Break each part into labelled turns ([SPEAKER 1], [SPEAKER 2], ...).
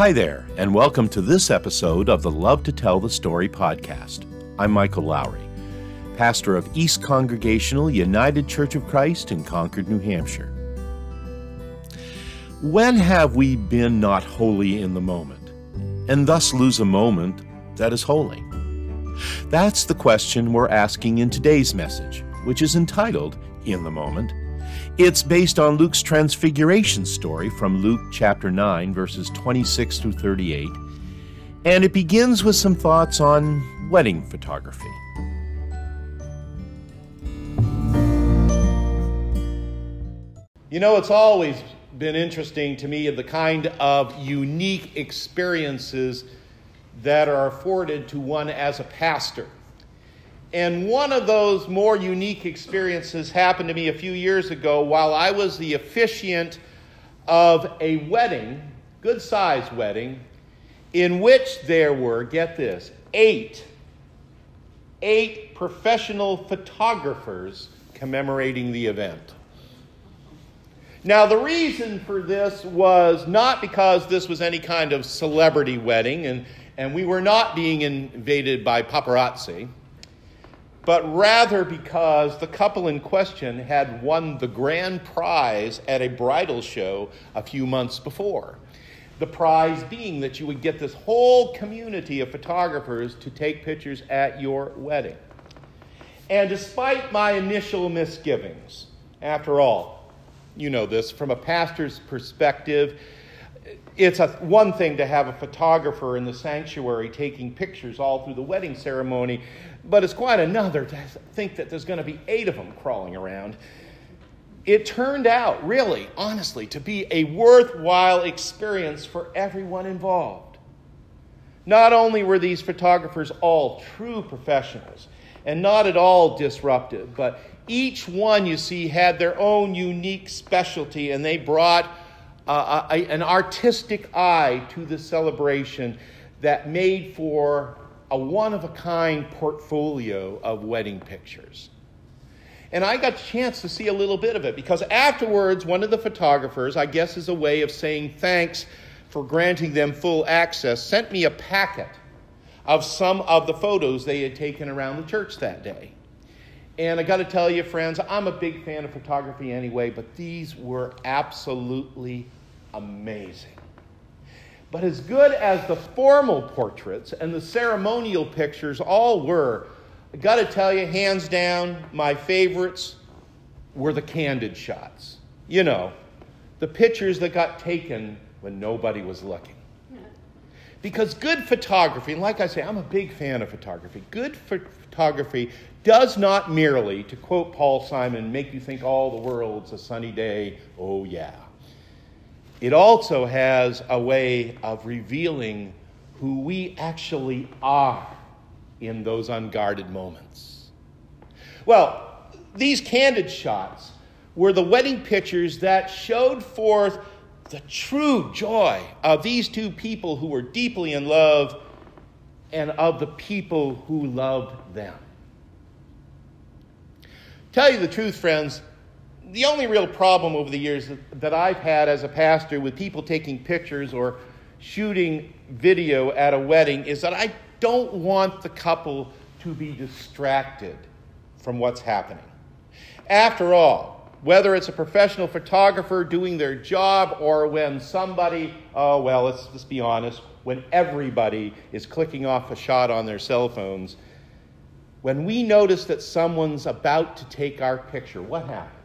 [SPEAKER 1] Hi there, and welcome to this episode of the Love to Tell the Story podcast. I'm Michael Lowry, pastor of East Congregational United Church of Christ in Concord, New Hampshire. When have we been not holy in the moment, and thus lose a moment that is holy? That's the question we're asking in today's message, which is entitled In the Moment it's based on Luke's transfiguration story from Luke chapter 9, verses 26 through 38, and it begins with some thoughts on wedding photography. You know, it's always been interesting to me the kind of unique experiences that are afforded to one as a pastor. And one of those more unique experiences happened to me a few years ago while I was the officiant of a wedding, good sized wedding, in which there were, get this, eight, eight professional photographers commemorating the event. Now, the reason for this was not because this was any kind of celebrity wedding, and, and we were not being invaded by paparazzi but rather because the couple in question had won the grand prize at a bridal show a few months before. The prize being that you would get this whole community of photographers to take pictures at your wedding. And despite my initial misgivings, after all, you know this, from a pastor's perspective, it's a, one thing to have a photographer in the sanctuary taking pictures all through the wedding ceremony, but it's quite another to think that there's going to be eight of them crawling around. It turned out, really, honestly, to be a worthwhile experience for everyone involved. Not only were these photographers all true professionals and not at all disruptive, but each one, you see, had their own unique specialty and they brought uh, a, an artistic eye to the celebration that made for a one of a kind portfolio of wedding pictures. And I got a chance to see a little bit of it because afterwards, one of the photographers, I guess as a way of saying thanks for granting them full access, sent me a packet of some of the photos they had taken around the church that day. And I got to tell you, friends, I'm a big fan of photography anyway, but these were absolutely amazing. But as good as the formal portraits and the ceremonial pictures all were, I got to tell you, hands down, my favorites were the candid shots. You know, the pictures that got taken when nobody was looking. Because good photography, and like I say, I'm a big fan of photography, good photography does not merely, to quote Paul Simon, make you think all the world's a sunny day. Oh, yeah. It also has a way of revealing who we actually are in those unguarded moments. Well, these candid shots were the wedding pictures that showed forth the true joy of these two people who were deeply in love and of the people who loved them. Tell you the truth, friends, the only real problem over the years that I've had as a pastor with people taking pictures or shooting video at a wedding is that I don't want the couple to be distracted from what's happening. After all, whether it's a professional photographer doing their job or when somebody, oh, well, let's just be honest, when everybody is clicking off a shot on their cell phones, when we notice that someone's about to take our picture, what happens?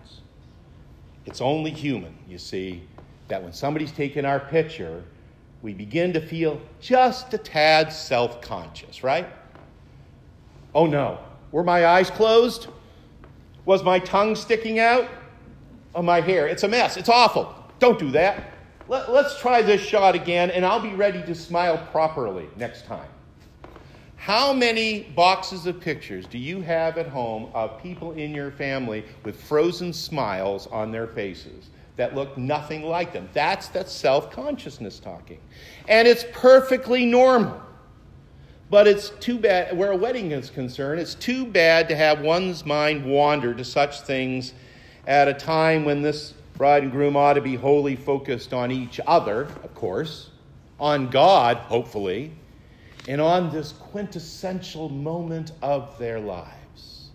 [SPEAKER 1] It's only human, you see, that when somebody's taking our picture, we begin to feel just a tad self conscious, right? Oh no, were my eyes closed? Was my tongue sticking out? Oh, my hair. It's a mess. It's awful. Don't do that. Let, us try this shot again, and I'll be ready to smile properly next time. How many boxes of pictures do you have at home of people in your family with frozen smiles on their faces that look nothing like them? That's that self consciousness talking. And it's perfectly normal. But it's too bad, where a wedding is concerned, it's too bad to have one's mind wander to such things at a time when this bride and groom ought to be wholly focused on each other, of course, on God, hopefully, and on this quintessential moment of their lives.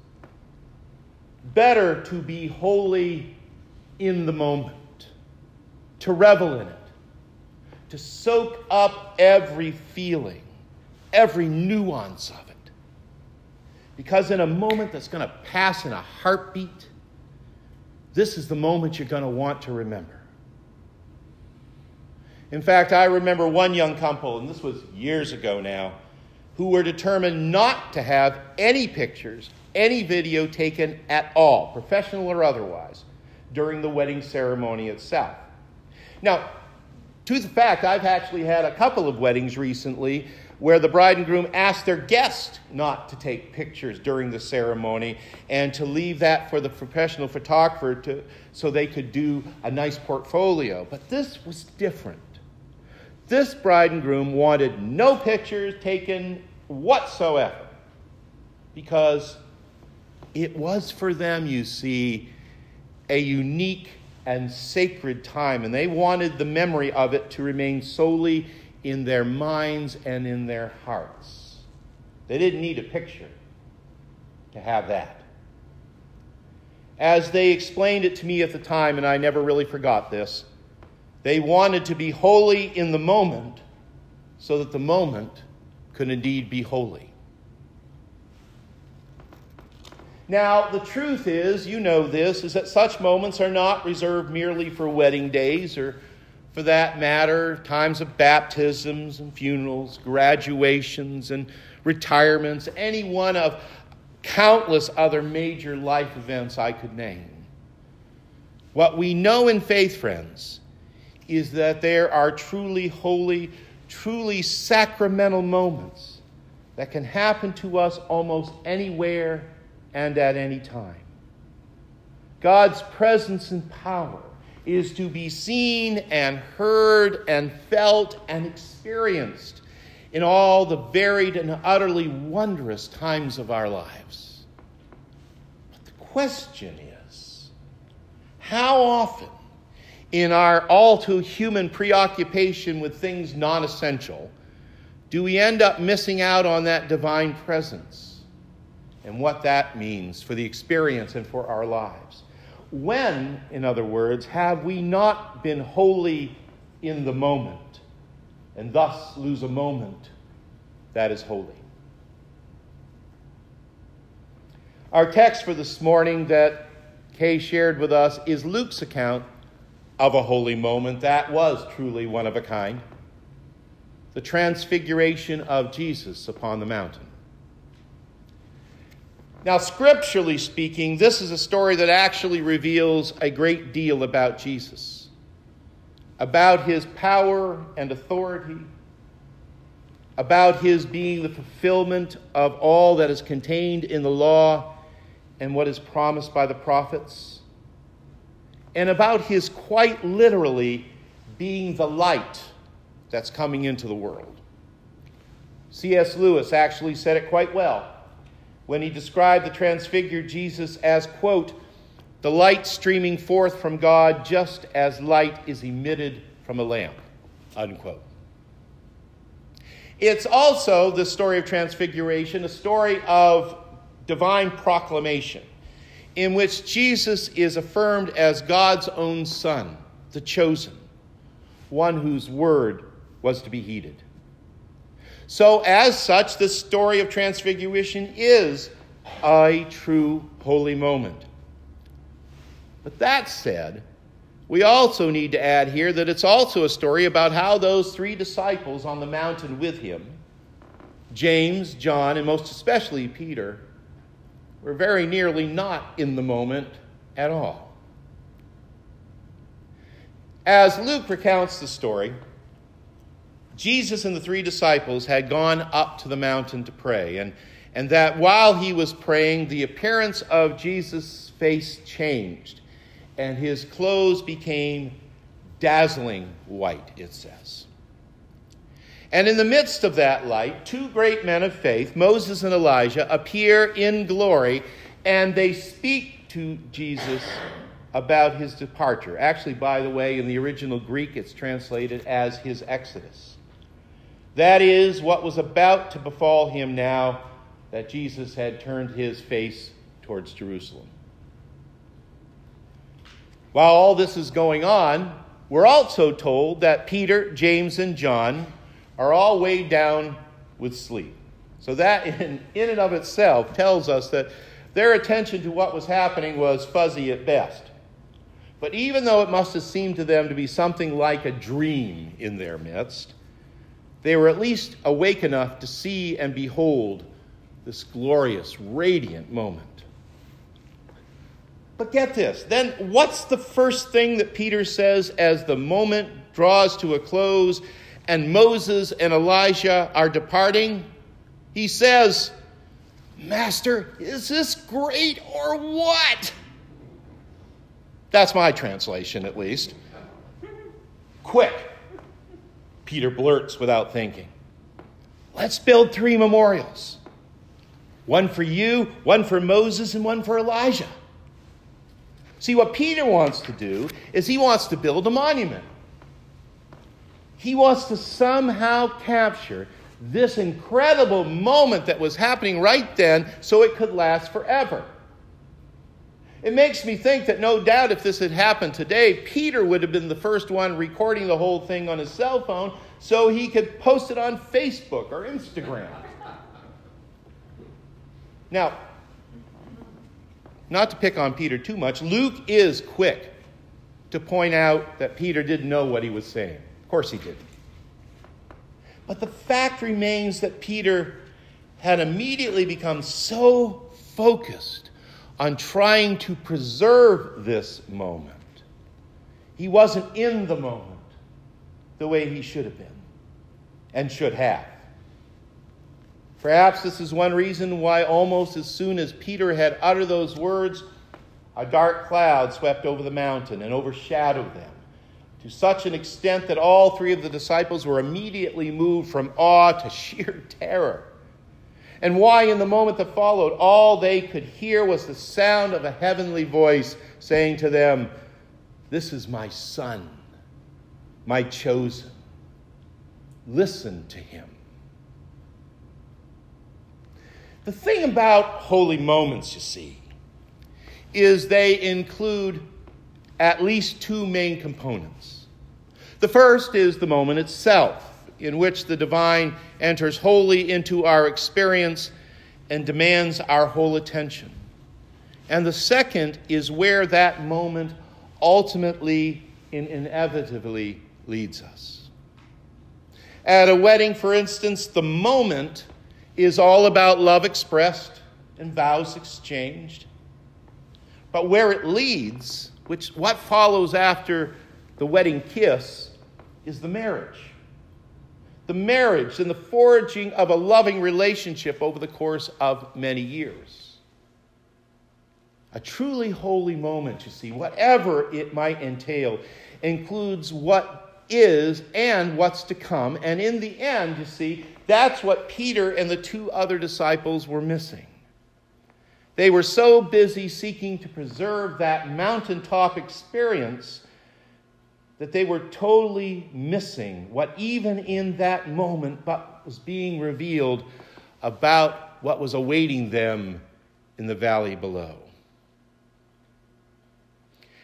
[SPEAKER 1] Better to be wholly in the moment, to revel in it, to soak up every feeling, every nuance of it. Because in a moment that's going to pass in a heartbeat, this is the moment you're going to want to remember. In fact, I remember one young couple, and this was years ago now, who were determined not to have any pictures, any video taken at all, professional or otherwise, during the wedding ceremony itself. Now, to the fact, I've actually had a couple of weddings recently where the bride and groom asked their guest not to take pictures during the ceremony and to leave that for the professional photographer to, so they could do a nice portfolio. But this was different. This bride and groom wanted no pictures taken whatsoever because it was for them, you see, a unique and sacred time, and they wanted the memory of it to remain solely in their minds and in their hearts. They didn't need a picture to have that. As they explained it to me at the time, and I never really forgot this, they wanted to be holy in the moment so that the moment could indeed be holy. Now, the truth is, you know this, is that such moments are not reserved merely for wedding days or for that matter, times of baptisms and funerals, graduations and retirements, any one of countless other major life events I could name. What we know in faith, friends, is that there are truly holy, truly sacramental moments that can happen to us almost anywhere and at any time. God's presence and power is to be seen and heard and felt and experienced in all the varied and utterly wondrous times of our lives. But the question is how often, in our all too human preoccupation with things non essential, do we end up missing out on that divine presence and what that means for the experience and for our lives? When, in other words, have we not been wholly in the moment and thus lose a moment that is holy? Our text for this morning that Kay shared with us is Luke's account of a holy moment that was truly one of a kind the transfiguration of Jesus upon the mountain. Now, scripturally speaking, this is a story that actually reveals a great deal about Jesus, about his power and authority, about his being the fulfillment of all that is contained in the law and what is promised by the prophets, and about his quite literally being the light that's coming into the world. C.S. Lewis actually said it quite well when he described the transfigured Jesus as, quote, the light streaming forth from God just as light is emitted from a lamp, unquote. It's also the story of transfiguration, a story of divine proclamation, in which Jesus is affirmed as God's own Son, the chosen, one whose word was to be heeded. So, as such, the story of Transfiguration is a true holy moment. But that said, we also need to add here that it's also a story about how those three disciples on the mountain with him, James, John, and most especially Peter, were very nearly not in the moment at all. As Luke recounts the story, Jesus and the three disciples had gone up to the mountain to pray, and, and that while he was praying, the appearance of Jesus' face changed, and his clothes became dazzling white, it says. And in the midst of that light, two great men of faith, Moses and Elijah, appear in glory, and they speak to Jesus about his departure. Actually, by the way, in the original Greek, it's translated as his exodus. That is what was about to befall him now that Jesus had turned his face towards Jerusalem. While all this is going on, we're also told that Peter, James, and John are all weighed down with sleep. So, that in, in and of itself tells us that their attention to what was happening was fuzzy at best. But even though it must have seemed to them to be something like a dream in their midst, they were at least awake enough to see and behold this glorious, radiant moment. But get this then, what's the first thing that Peter says as the moment draws to a close and Moses and Elijah are departing? He says, Master, is this great or what? That's my translation, at least. Quick, Peter blurts without thinking. Let's build three memorials one for you, one for Moses, and one for Elijah. See, what Peter wants to do is he wants to build a monument. He wants to somehow capture this incredible moment that was happening right then so it could last forever. It makes me think that no doubt if this had happened today, Peter would have been the first one recording the whole thing on his cell phone so he could post it on Facebook or Instagram. Now, not to pick on Peter too much, Luke is quick to point out that Peter didn't know what he was saying. Of course he didn't. But the fact remains that Peter had immediately become so focused on trying to preserve this moment. He wasn't in the moment the way he should have been and should have. Perhaps this is one reason why, almost as soon as Peter had uttered those words, a dark cloud swept over the mountain and overshadowed them to such an extent that all three of the disciples were immediately moved from awe to sheer terror. And why, in the moment that followed, all they could hear was the sound of a heavenly voice saying to them, This is my son, my chosen. Listen to him. The thing about holy moments, you see, is they include at least two main components. The first is the moment itself, in which the divine enters wholly into our experience and demands our whole attention. And the second is where that moment ultimately and inevitably leads us. At a wedding, for instance, the moment is all about love expressed and vows exchanged. But where it leads, which what follows after the wedding kiss, is the marriage. The marriage and the forging of a loving relationship over the course of many years. A truly holy moment, you see, whatever it might entail, includes what is and what's to come. And in the end, you see, that's what Peter and the two other disciples were missing. They were so busy seeking to preserve that mountaintop experience that they were totally missing what, even in that moment, but was being revealed about what was awaiting them in the valley below.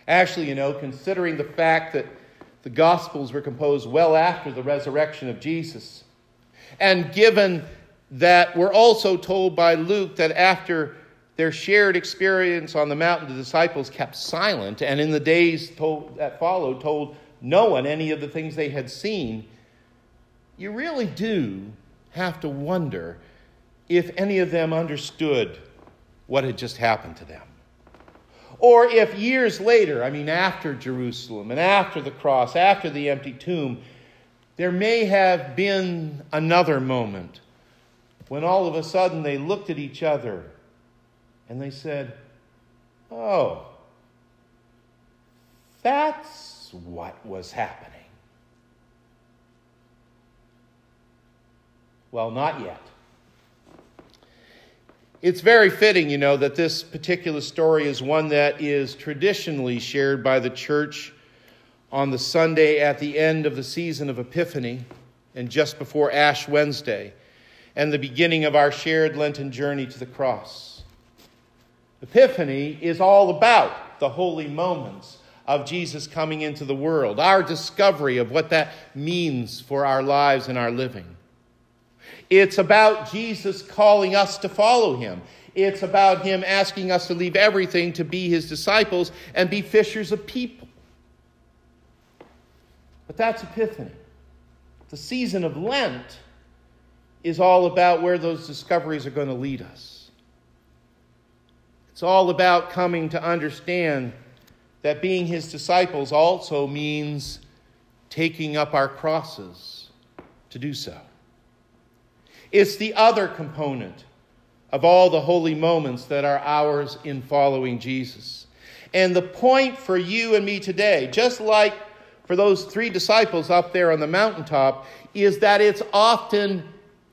[SPEAKER 1] Actually, you know, considering the fact that the Gospels were composed well after the resurrection of Jesus, and given that we're also told by Luke that after their shared experience on the mountain, the disciples kept silent, and in the days told, that followed, told no one any of the things they had seen. You really do have to wonder if any of them understood what had just happened to them. Or if years later, I mean, after Jerusalem and after the cross, after the empty tomb, there may have been another moment when all of a sudden they looked at each other and they said, Oh, that's what was happening. Well, not yet. It's very fitting, you know, that this particular story is one that is traditionally shared by the church on the Sunday at the end of the season of Epiphany. and just before Ash Wednesday and the beginning of our shared Lenten journey to the cross. Epiphany is all about the holy moments of Jesus coming into the world, our discovery of what that means for our lives and our living. It's about Jesus calling us to follow him. It's about him asking us to leave everything to be his disciples and be fishers of people. But that's Epiphany. The season of Lent is all about where those discoveries are going to lead us. It's all about coming to understand that being his disciples also means taking up our crosses to do so. It's the other component of all the holy moments that are ours in following Jesus. And the point for you and me today, just like for those three disciples up there on the mountaintop, is that it's often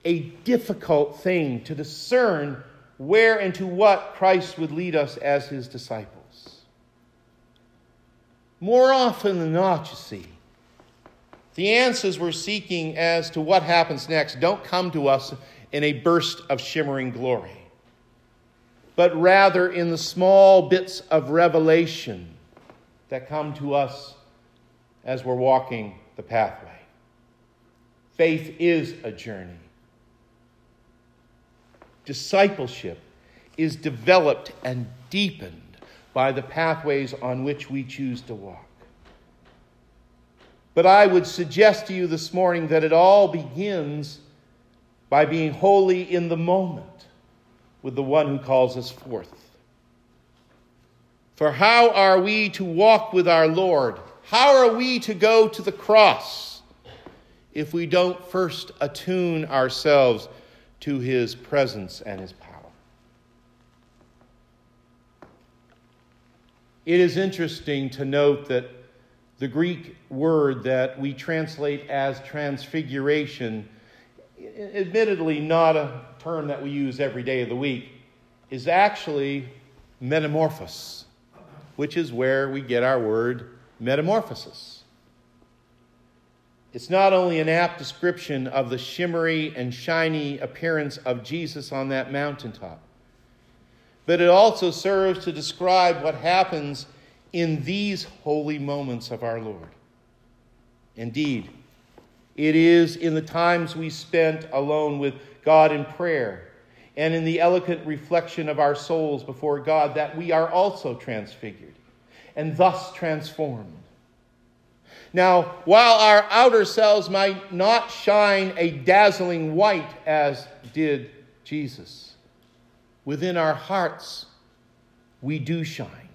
[SPEAKER 1] a difficult thing to discern where and to what Christ would lead us as his disciples. More often than not, you see, the answers we're seeking as to what happens next don't come to us in a burst of shimmering glory, but rather in the small bits of revelation that come to us as we're walking the pathway. Faith is a journey. Discipleship is developed and deepened by the pathways on which we choose to walk. But I would suggest to you this morning that it all begins by being holy in the moment with the one who calls us forth. For how are we to walk with our Lord? How are we to go to the cross if we don't first attune ourselves to his presence and his power? It is interesting to note that the Greek word that we translate as transfiguration, admittedly not a term that we use every day of the week, is actually metamorphos, which is where we get our word metamorphosis. It's not only an apt description of the shimmery and shiny appearance of Jesus on that mountaintop, but it also serves to describe what happens in these holy moments of our Lord. Indeed, it is in the times we spent alone with God in prayer and in the eloquent reflection of our souls before God that we are also transfigured and thus transformed. Now, while our outer selves might not shine a dazzling white as did Jesus, within our hearts, we do shine.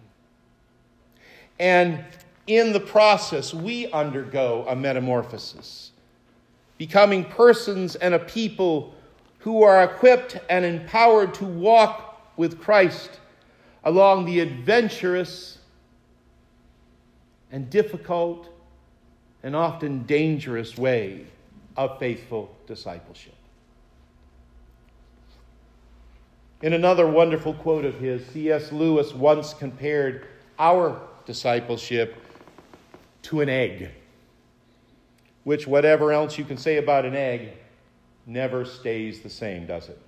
[SPEAKER 1] And in the process, we undergo a metamorphosis, becoming persons and a people who are equipped and empowered to walk with Christ along the adventurous and difficult and often dangerous way of faithful discipleship. In another wonderful quote of his, C.S. Lewis once compared our discipleship to an egg, which, whatever else you can say about an egg, never stays the same, does it?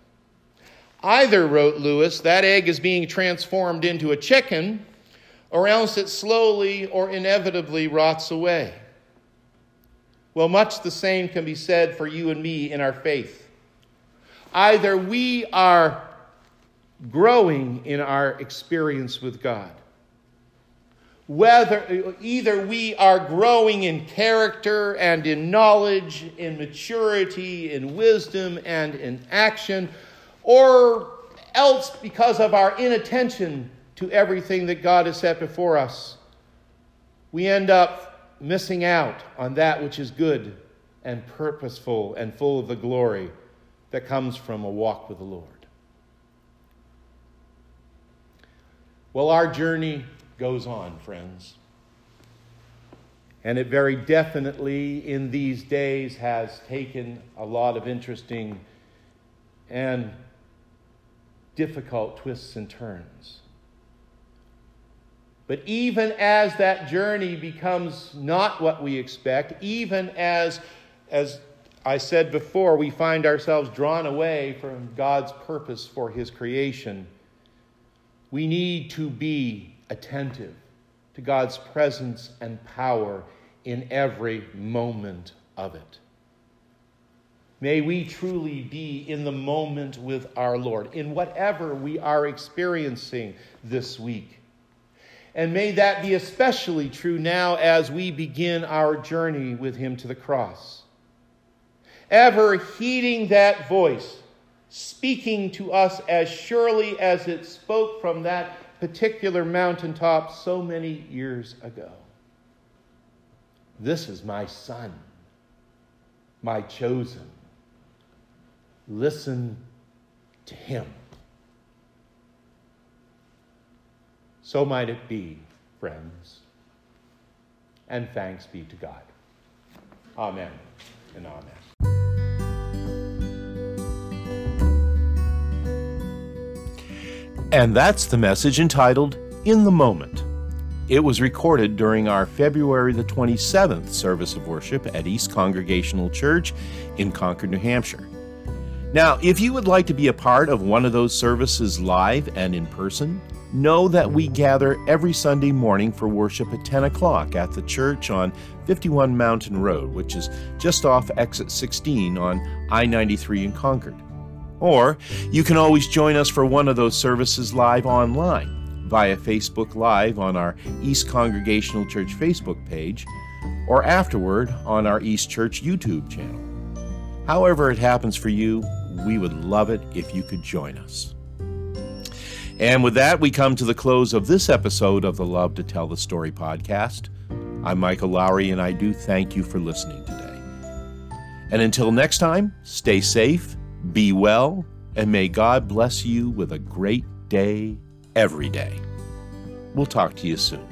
[SPEAKER 1] Either, wrote Lewis, that egg is being transformed into a chicken, or else it slowly or inevitably rots away. Well, much the same can be said for you and me in our faith. Either we are growing in our experience with God. Whether either we are growing in character and in knowledge, in maturity, in wisdom, and in action, or else because of our inattention to everything that God has set before us, we end up missing out on that which is good and purposeful and full of the glory that comes from a walk with the Lord. Well, our journey goes on, friends. And it very definitely in these days has taken a lot of interesting and difficult twists and turns. But even as that journey becomes not what we expect, even as, as I said before, we find ourselves drawn away from God's purpose for His creation. We need to be attentive to God's presence and power in every moment of it. May we truly be in the moment with our Lord, in whatever we are experiencing this week. And may that be especially true now as we begin our journey with Him to the cross. Ever heeding that voice, speaking to us as surely as it spoke from that particular mountaintop so many years ago. This is my son, my chosen. Listen to him. So might it be, friends. And thanks be to God. Amen and amen. And that's the message entitled In the Moment. It was recorded during our February the 27th service of worship at East Congregational Church in Concord, New Hampshire. Now, if you would like to be a part of one of those services live and in person, know that we gather every Sunday morning for worship at 10 o'clock at the church on 51 Mountain Road, which is just off exit 16 on I 93 in Concord. Or you can always join us for one of those services live online via Facebook Live on our East Congregational Church Facebook page or afterward on our East Church YouTube channel. However, it happens for you, we would love it if you could join us. And with that, we come to the close of this episode of the Love to Tell the Story podcast. I'm Michael Lowry, and I do thank you for listening today. And until next time, stay safe be well, and may God bless you with a great day every day. We'll talk to you soon.